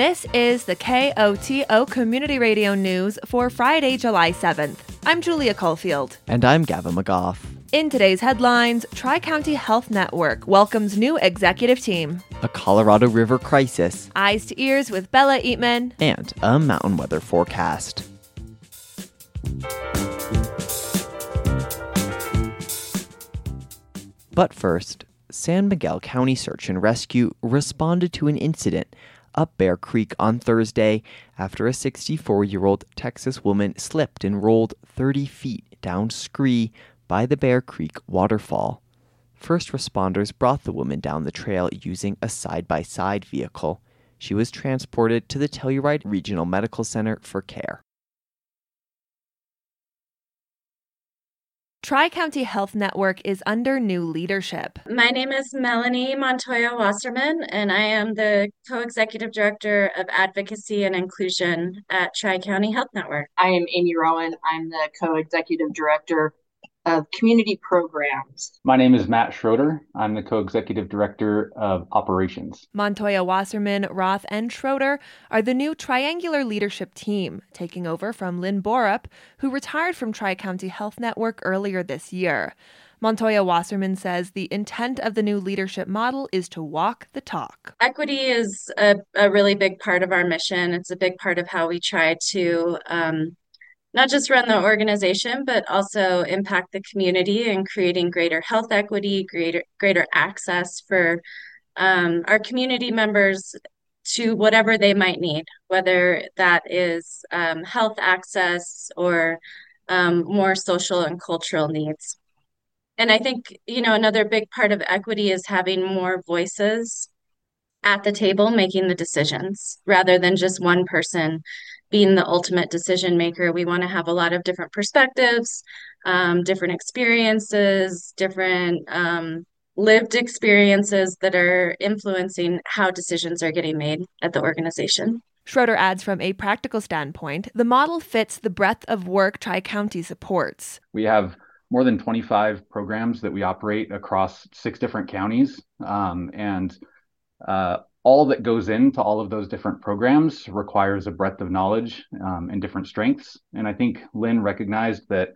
This is the KOTO Community Radio News for Friday, July 7th. I'm Julia Caulfield. And I'm Gavin McGough. In today's headlines, Tri County Health Network welcomes new executive team, A Colorado River crisis, Eyes to Ears with Bella Eatman, and a mountain weather forecast. But first, San Miguel County Search and Rescue responded to an incident up Bear Creek on Thursday after a 64 year old Texas woman slipped and rolled 30 feet down Scree by the Bear Creek waterfall. First responders brought the woman down the trail using a side by side vehicle. She was transported to the Telluride Regional Medical Center for care. Tri County Health Network is under new leadership. My name is Melanie Montoya Wasserman, and I am the co executive director of advocacy and inclusion at Tri County Health Network. I am Amy Rowan. I'm the co executive director of community programs. My name is Matt Schroeder. I'm the co executive director of operations. Montoya Wasserman, Roth, and Schroeder are the new triangular leadership team, taking over from Lynn Borup, who retired from Tri County Health Network earlier this year. Montoya Wasserman says the intent of the new leadership model is to walk the talk. Equity is a, a really big part of our mission. It's a big part of how we try to um, not just run the organization, but also impact the community and creating greater health equity, greater greater access for um, our community members to whatever they might need, whether that is um, health access or um, more social and cultural needs. And I think, you know, another big part of equity is having more voices at the table making the decisions rather than just one person being the ultimate decision maker. We want to have a lot of different perspectives, um, different experiences, different um, lived experiences that are influencing how decisions are getting made at the organization. Schroeder adds from a practical standpoint, the model fits the breadth of work Tri County supports. We have more than 25 programs that we operate across six different counties. Um, and uh, all that goes into all of those different programs requires a breadth of knowledge um, and different strengths. And I think Lynn recognized that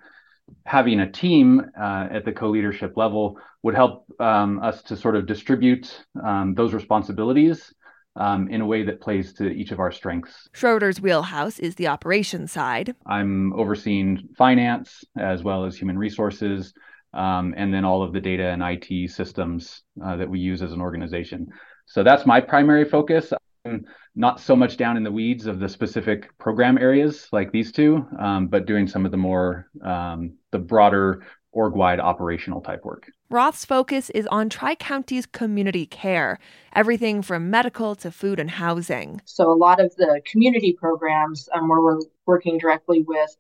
having a team uh, at the co-leadership level would help um, us to sort of distribute um, those responsibilities um, in a way that plays to each of our strengths. Schroeder's wheelhouse is the operations side. I'm overseeing finance as well as human resources, um, and then all of the data and IT systems uh, that we use as an organization. So that's my primary focus. I'm not so much down in the weeds of the specific program areas like these two, um, but doing some of the more um, the broader org-wide operational type work. Roth's focus is on Tri County's community care, everything from medical to food and housing. So a lot of the community programs um, where we're working directly with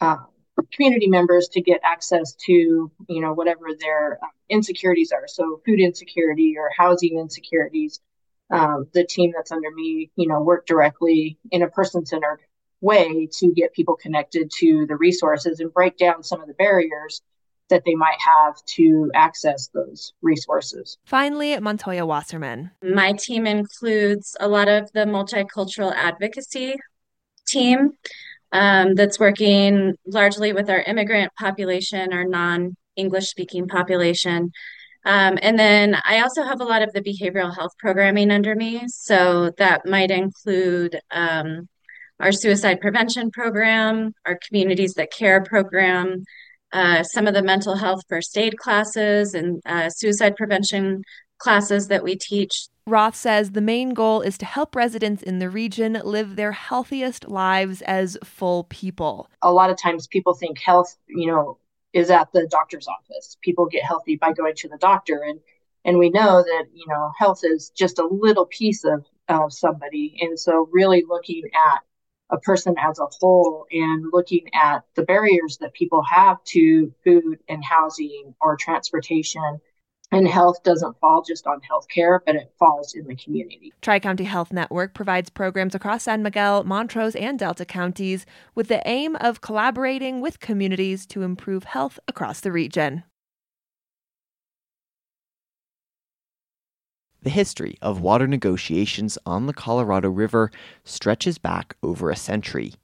uh, community members to get access to you know whatever their um, insecurities are so food insecurity or housing insecurities um, the team that's under me you know work directly in a person-centered way to get people connected to the resources and break down some of the barriers that they might have to access those resources. Finally, Montoya Wasserman. My team includes a lot of the multicultural advocacy team um, that's working largely with our immigrant population, our non English speaking population. Um, and then I also have a lot of the behavioral health programming under me. So that might include um, our suicide prevention program, our communities that care program, uh, some of the mental health first aid classes, and uh, suicide prevention classes that we teach. Roth says the main goal is to help residents in the region live their healthiest lives as full people. A lot of times people think health, you know, is at the doctor's office. People get healthy by going to the doctor and and we know that, you know, health is just a little piece of of somebody. And so really looking at a person as a whole and looking at the barriers that people have to food and housing or transportation and health doesn't fall just on healthcare, but it falls in the community. Tri County Health Network provides programs across San Miguel, Montrose, and Delta counties with the aim of collaborating with communities to improve health across the region. The history of water negotiations on the Colorado River stretches back over a century.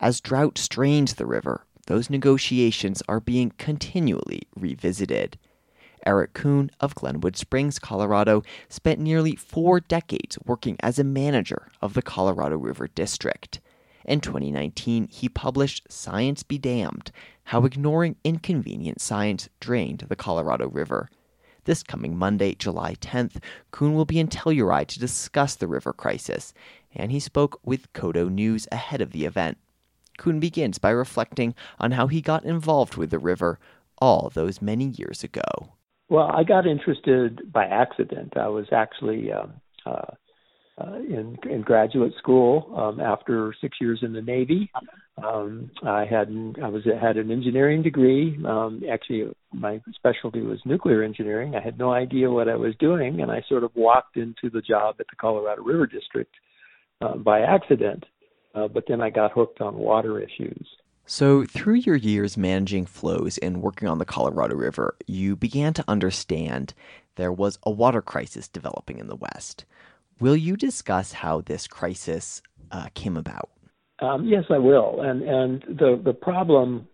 As drought strains the river, those negotiations are being continually revisited. Eric Kuhn of Glenwood Springs, Colorado, spent nearly four decades working as a manager of the Colorado River District. In 2019, he published Science Be Damned How Ignoring Inconvenient Science Drained the Colorado River. This coming Monday, July 10th, Kuhn will be in Telluride to discuss the river crisis, and he spoke with KOTO News ahead of the event. Kuhn begins by reflecting on how he got involved with the river all those many years ago. Well, I got interested by accident. I was actually um, uh, uh, in in graduate school um, after six years in the Navy. Um, I had I was had an engineering degree. Um, actually, my specialty was nuclear engineering. I had no idea what I was doing, and I sort of walked into the job at the Colorado River District uh, by accident. Uh, but then I got hooked on water issues. So, through your years managing flows and working on the Colorado River, you began to understand there was a water crisis developing in the West. Will you discuss how this crisis uh, came about? Um, yes, I will. And and the the problem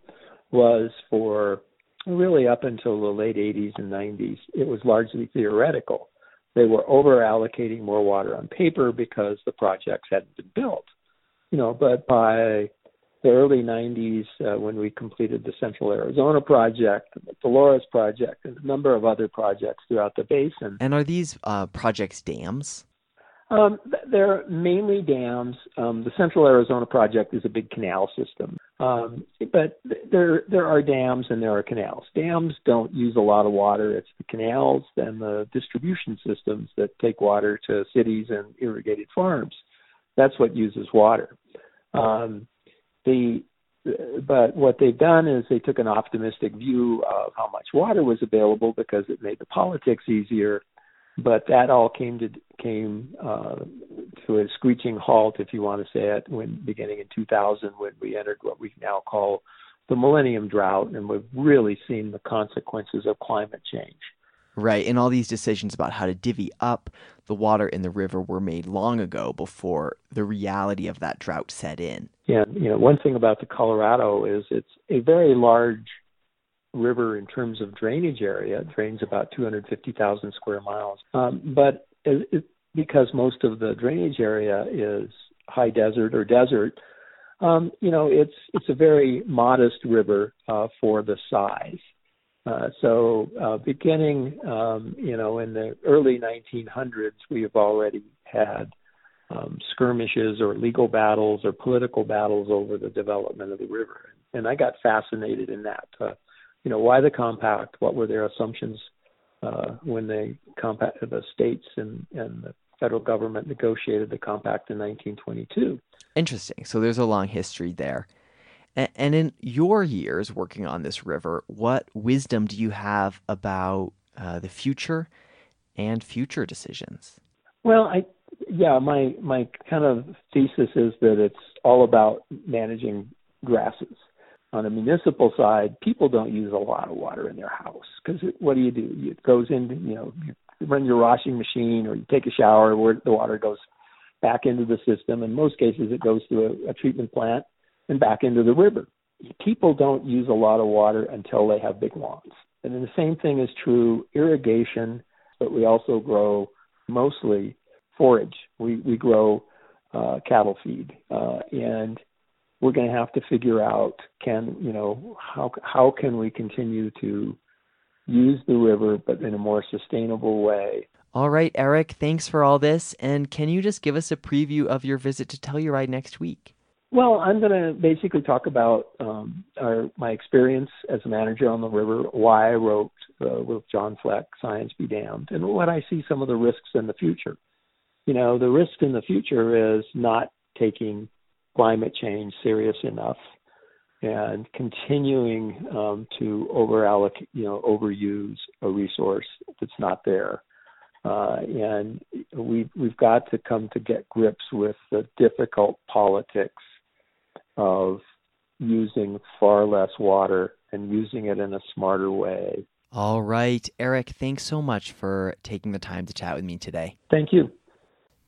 was for really up until the late 80s and 90s, it was largely theoretical. They were over allocating more water on paper because the projects hadn't been built. You know, but by the early 90s uh, when we completed the Central Arizona project, the Dolores project, and a number of other projects throughout the basin. And are these uh, projects dams? Um, they're mainly dams. Um, the Central Arizona project is a big canal system, um, but there there are dams and there are canals. Dams don't use a lot of water. It's the canals and the distribution systems that take water to cities and irrigated farms. That's what uses water. Um, the but what they've done is they took an optimistic view of how much water was available because it made the politics easier. But that all came to came uh, to a screeching halt, if you want to say it, when beginning in 2000, when we entered what we now call the Millennium Drought, and we've really seen the consequences of climate change. Right, and all these decisions about how to divvy up the water in the river were made long ago before the reality of that drought set in. Yeah, you know, one thing about the Colorado is it's a very large river in terms of drainage area. It drains about 250,000 square miles. Um, but it, it, because most of the drainage area is high desert or desert, um, you know, it's it's a very modest river uh, for the size. Uh, so uh, beginning, um, you know, in the early 1900s, we have already had um, skirmishes or legal battles or political battles over the development of the river, and I got fascinated in that. Uh, you know, why the compact? What were their assumptions uh, when they compact the states and and the federal government negotiated the compact in 1922? Interesting. So there's a long history there. And in your years working on this river, what wisdom do you have about uh, the future and future decisions? Well, I yeah, my my kind of thesis is that it's all about managing grasses. On a municipal side, people don't use a lot of water in their house because what do you do? It goes into you know you run your washing machine or you take a shower where the water goes back into the system. In most cases, it goes through a, a treatment plant and back into the river. People don't use a lot of water until they have big lawns. And then the same thing is true irrigation, but we also grow mostly forage. We we grow uh, cattle feed, uh, and we're going to have to figure out can you know how how can we continue to use the river but in a more sustainable way. All right, Eric, thanks for all this. And can you just give us a preview of your visit to Telluride next week? Well, I'm going to basically talk about um, our, my experience as a manager on the river, why I wrote uh, with John Fleck, Science Be Damned, and what I see some of the risks in the future. You know, the risk in the future is not taking climate change serious enough and continuing um, to over you know, overuse a resource that's not there. Uh, and we've we've got to come to get grips with the difficult politics of using far less water and using it in a smarter way. All right, Eric, thanks so much for taking the time to chat with me today. Thank you.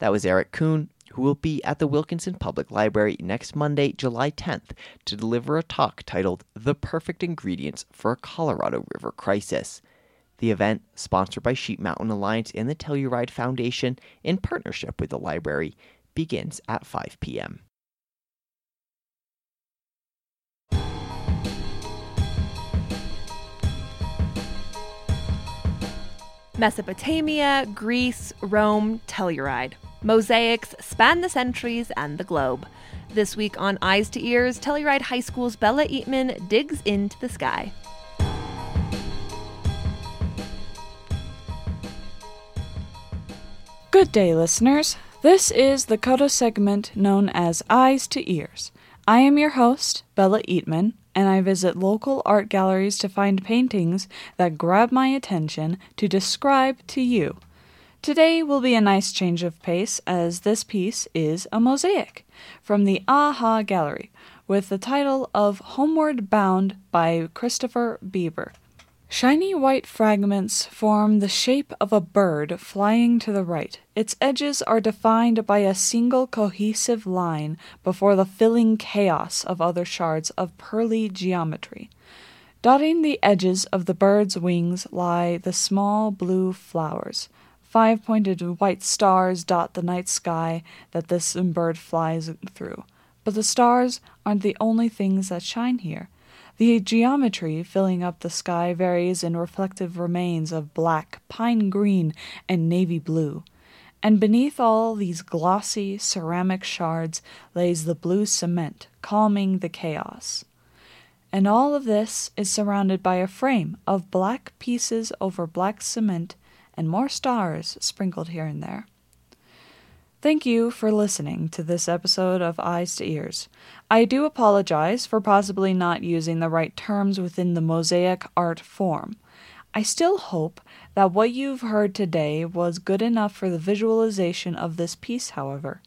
That was Eric Kuhn, who will be at the Wilkinson Public Library next Monday, July 10th, to deliver a talk titled The Perfect Ingredients for a Colorado River Crisis. The event, sponsored by Sheep Mountain Alliance and the Telluride Foundation in partnership with the library, begins at 5 p.m. Mesopotamia, Greece, Rome, Telluride. Mosaics span the centuries and the globe. This week on Eyes to Ears, Telluride High School's Bella Eatman digs into the sky. Good day, listeners. This is the KOTO segment known as Eyes to Ears. I am your host, Bella Eatman, and I visit local art galleries to find paintings that grab my attention to describe to you. Today will be a nice change of pace as this piece is a mosaic from the AHA Gallery with the title of Homeward Bound by Christopher Bieber. Shiny white fragments form the shape of a bird flying to the right. Its edges are defined by a single cohesive line before the filling chaos of other shards of pearly geometry. Dotting the edges of the bird's wings lie the small blue flowers. Five pointed white stars dot the night sky that this bird flies through. But the stars aren't the only things that shine here. The geometry filling up the sky varies in reflective remains of black, pine green, and navy blue. And beneath all these glossy ceramic shards lays the blue cement, calming the chaos. And all of this is surrounded by a frame of black pieces over black cement and more stars sprinkled here and there. Thank you for listening to this episode of Eyes to Ears. I do apologize for possibly not using the right terms within the mosaic art form. I still hope that what you've heard today was good enough for the visualization of this piece, however.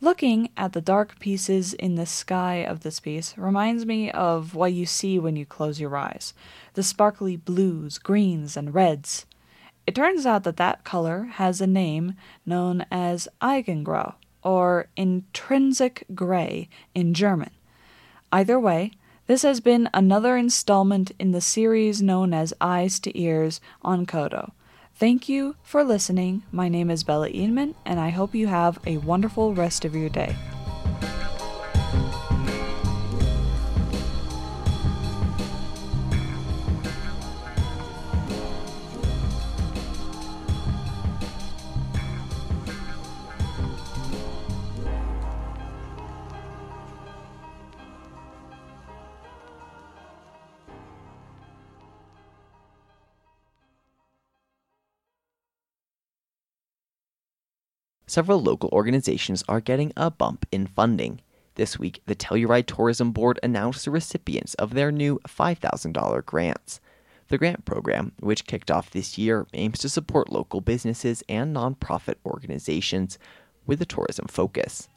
Looking at the dark pieces in the sky of this piece reminds me of what you see when you close your eyes the sparkly blues, greens, and reds. It turns out that that color has a name known as Eigengrau, or intrinsic gray in German. Either way, this has been another installment in the series known as Eyes to Ears on KOTO. Thank you for listening. My name is Bella Eatman, and I hope you have a wonderful rest of your day. Several local organizations are getting a bump in funding. This week, the Telluride Tourism Board announced the recipients of their new $5,000 grants. The grant program, which kicked off this year, aims to support local businesses and nonprofit organizations with a tourism focus.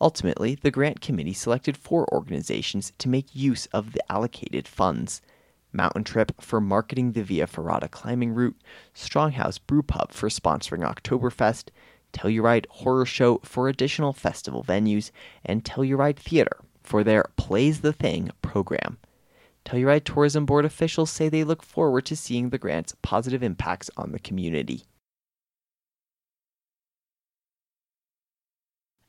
Ultimately, the grant committee selected four organizations to make use of the allocated funds. Mountain Trip for marketing the Via Ferrata climbing route, Stronghouse Brew Pub for sponsoring Oktoberfest, Telluride Horror Show for additional festival venues, and Telluride Theater for their Plays the Thing program. Telluride Tourism Board officials say they look forward to seeing the grant's positive impacts on the community.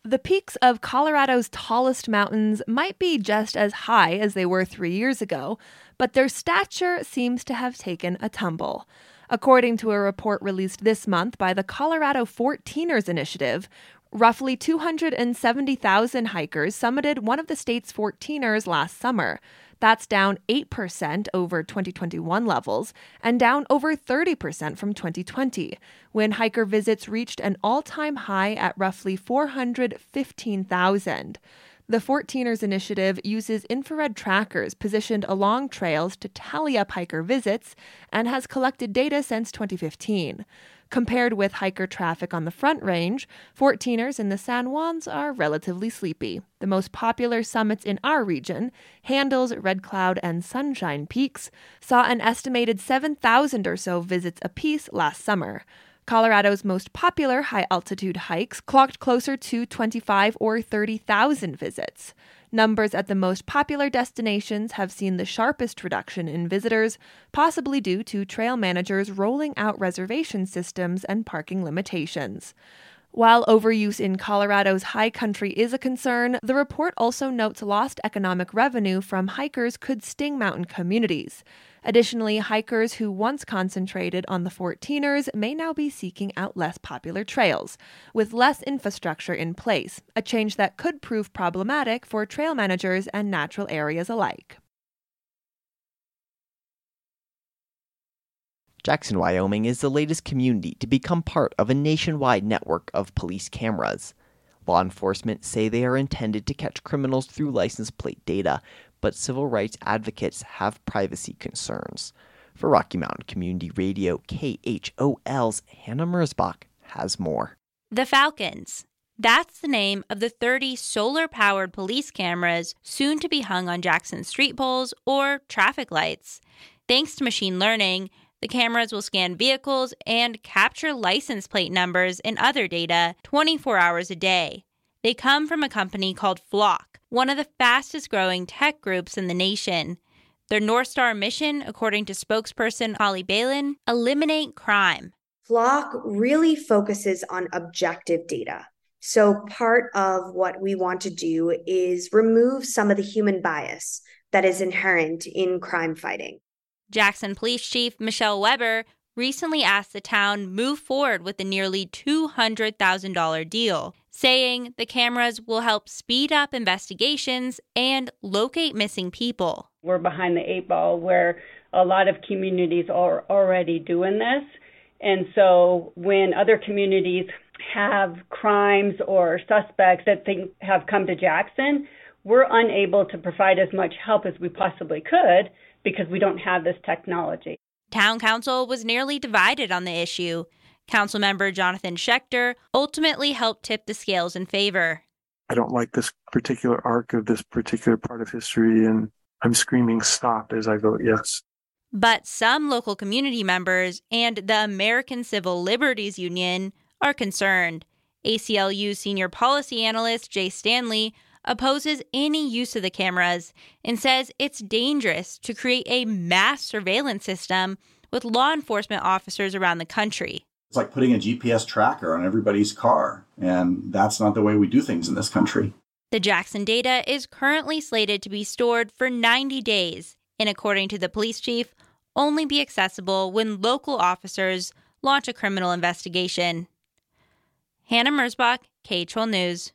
The peaks of Colorado's tallest mountains might be just as high as they were three years ago, but their stature seems to have taken a tumble. According to a report released this month by the Colorado 14ers Initiative, roughly 270,000 hikers summited one of the state's 14ers last summer. That's down 8% over 2021 levels and down over 30% from 2020, when hiker visits reached an all time high at roughly 415,000. The 14ers initiative uses infrared trackers positioned along trails to tally up hiker visits and has collected data since 2015. Compared with hiker traffic on the Front Range, 14ers in the San Juans are relatively sleepy. The most popular summits in our region, Handies, Red Cloud, and Sunshine Peaks, saw an estimated 7,000 or so visits apiece last summer. Colorado's most popular high altitude hikes clocked closer to 25 or 30,000 visits. Numbers at the most popular destinations have seen the sharpest reduction in visitors, possibly due to trail managers rolling out reservation systems and parking limitations. While overuse in Colorado's high country is a concern, the report also notes lost economic revenue from hikers could sting mountain communities. Additionally, hikers who once concentrated on the 14ers may now be seeking out less popular trails, with less infrastructure in place, a change that could prove problematic for trail managers and natural areas alike. Jackson, Wyoming is the latest community to become part of a nationwide network of police cameras. Law enforcement say they are intended to catch criminals through license plate data, but civil rights advocates have privacy concerns. For Rocky Mountain Community Radio, KHOL's Hannah Merzbach has more. The Falcons. That's the name of the 30 solar powered police cameras soon to be hung on Jackson street poles or traffic lights. Thanks to machine learning, the cameras will scan vehicles and capture license plate numbers and other data 24 hours a day. They come from a company called Flock, one of the fastest growing tech groups in the nation. Their North Star mission, according to spokesperson Holly Beilin, eliminate crime. Flock really focuses on objective data. So, part of what we want to do is remove some of the human bias that is inherent in crime fighting. Jackson Police Chief Michelle Weber recently asked the town move forward with a nearly $200,000 deal, saying the cameras will help speed up investigations and locate missing people. We're behind the eight ball where a lot of communities are already doing this. And so when other communities have crimes or suspects that they have come to Jackson, we're unable to provide as much help as we possibly could because we don't have this technology. Town council was nearly divided on the issue. Councilmember Jonathan Schechter ultimately helped tip the scales in favor. I don't like this particular arc of this particular part of history, and I'm screaming stop as I vote yes. But some local community members and the American Civil Liberties Union are concerned. ACLU senior policy analyst Jay Stanley opposes any use of the cameras and says it's dangerous to create a mass surveillance system with law enforcement officers around the country. It's like putting a GPS tracker on everybody's car, and that's not the way we do things in this country. The Jackson data is currently slated to be stored for 90 days, and according to the police chief, only be accessible when local officers launch a criminal investigation. Hannah Merzbach, KHOL News.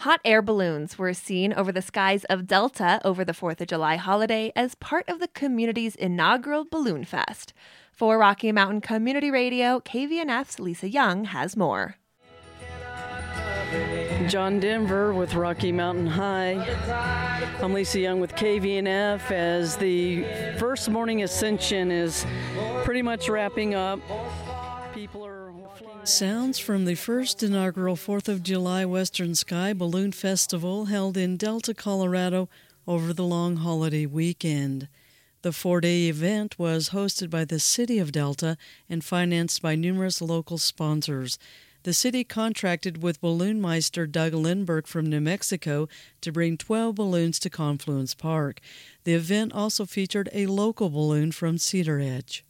Hot air balloons were seen over the skies of Delta over the 4th of July holiday as part of the community's inaugural Balloon Fest. For Rocky Mountain Community Radio, KVNF's Lisa Young has more. John Denver with Rocky Mountain High. I'm Lisa Young with KVNF as the first morning ascension is pretty much wrapping up. People are Sounds from the first inaugural 4th of July Western Sky Balloon Festival held in Delta, Colorado over the long holiday weekend. The four day event was hosted by the City of Delta and financed by numerous local sponsors. The city contracted with balloonmeister Doug Lindberg from New Mexico to bring 12 balloons to Confluence Park. The event also featured a local balloon from Cedaredge.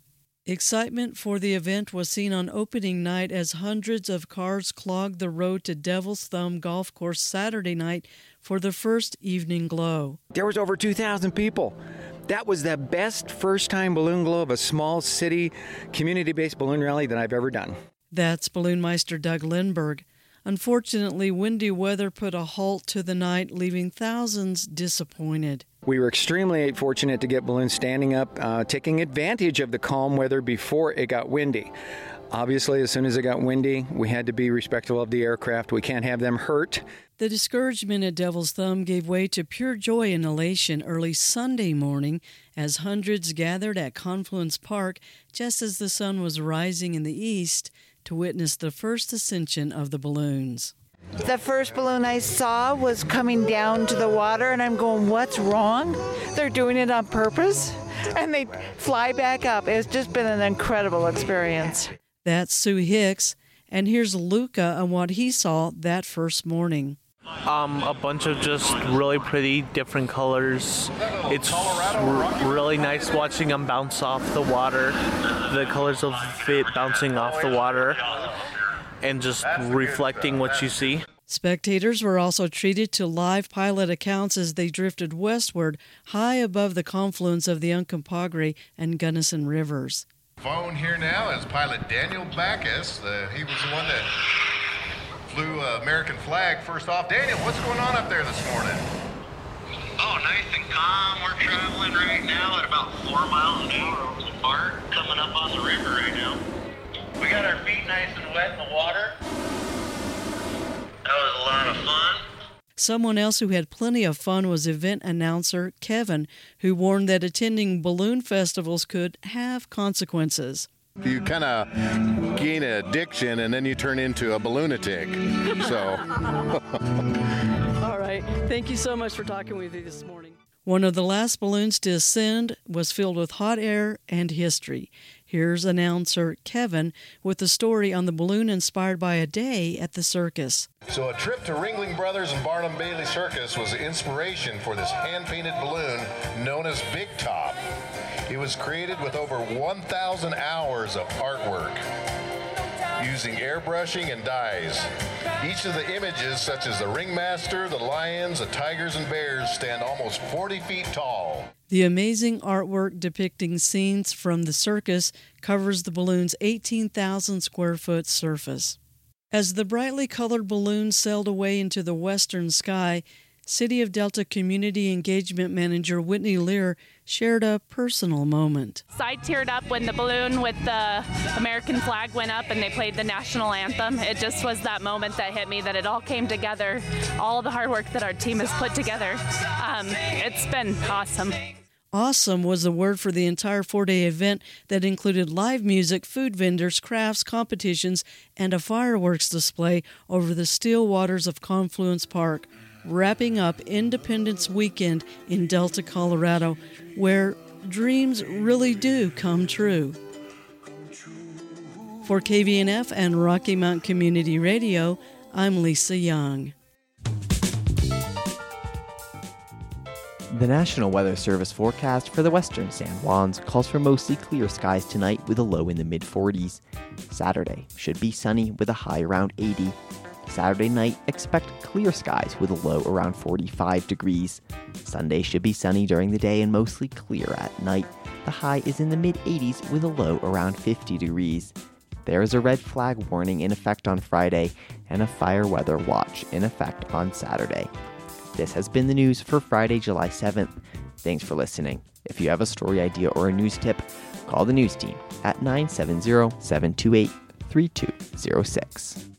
Excitement for the event was seen on opening night as hundreds of cars clogged the road to Devil's Thumb Golf Course Saturday night for the first evening glow. There was over 2,000 people. That was the best first time balloon glow of a small city community based balloon rally that I've ever done. That's Balloonmeister Doug Lindberg. Unfortunately, windy weather put a halt to the night, leaving thousands disappointed. We were extremely fortunate to get balloons standing up, uh, taking advantage of the calm weather before it got windy. Obviously, as soon as it got windy, we had to be respectful of the aircraft. We can't have them hurt. The discouragement at Devil's Thumb gave way to pure joy and elation early Sunday morning as hundreds gathered at Confluence Park just as the sun was rising in the east to witness the first ascension of the balloons. The first balloon I saw was coming down to the water, and I'm going, What's wrong? They're doing it on purpose? And they fly back up. It's just been an incredible experience. That's Sue Hicks, and here's Luca on what he saw that first morning. Um, a bunch of just really pretty different colors. It's r- really nice watching them bounce off the water, the colors of it bouncing off the water, and just reflecting what you see. Spectators were also treated to live pilot accounts as they drifted westward, high above the confluence of the Uncompahgre and Gunnison rivers. Phone here now is pilot Daniel Backus. Uh, he was the one that flew uh, American flag first off. Daniel, what's going on up there this morning? Oh, nice and calm. We're traveling right now at about four miles an hour over the park, coming up on the river right now. We got our feet nice and wet in the water. That was a lot of fun. Someone else who had plenty of fun was event announcer Kevin, who warned that attending balloon festivals could have consequences. You kind of gain an addiction and then you turn into a balloonatic. So. All right. Thank you so much for talking with me this morning. One of the last balloons to ascend was filled with hot air and history. Here's announcer Kevin with a story on the balloon inspired by a day at the circus. So, a trip to Ringling Brothers and Barnum Bailey Circus was the inspiration for this hand painted balloon known as Big Top. It was created with over 1,000 hours of artwork using airbrushing and dyes. Each of the images, such as the ringmaster, the lions, the tigers, and bears, stand almost 40 feet tall. The amazing artwork depicting scenes from the circus covers the balloon's 18,000 square foot surface. As the brightly colored balloon sailed away into the western sky, City of Delta Community Engagement Manager Whitney Lear shared a personal moment. So I teared up when the balloon with the American flag went up and they played the national anthem. It just was that moment that hit me that it all came together, all the hard work that our team has put together. Um, it's been awesome. Awesome was the word for the entire four day event that included live music, food vendors, crafts, competitions, and a fireworks display over the still waters of Confluence Park wrapping up Independence Weekend in Delta, Colorado, where dreams really do come true. For KVNF and Rocky Mount Community Radio, I'm Lisa Young. The National Weather Service forecast for the western San Juans calls for mostly clear skies tonight with a low in the mid 40s. Saturday should be sunny with a high around 80. Saturday night, expect clear skies with a low around 45 degrees. Sunday should be sunny during the day and mostly clear at night. The high is in the mid 80s with a low around 50 degrees. There is a red flag warning in effect on Friday and a fire weather watch in effect on Saturday. This has been the news for Friday, July 7th. Thanks for listening. If you have a story idea or a news tip, call the news team at 970 728 3206.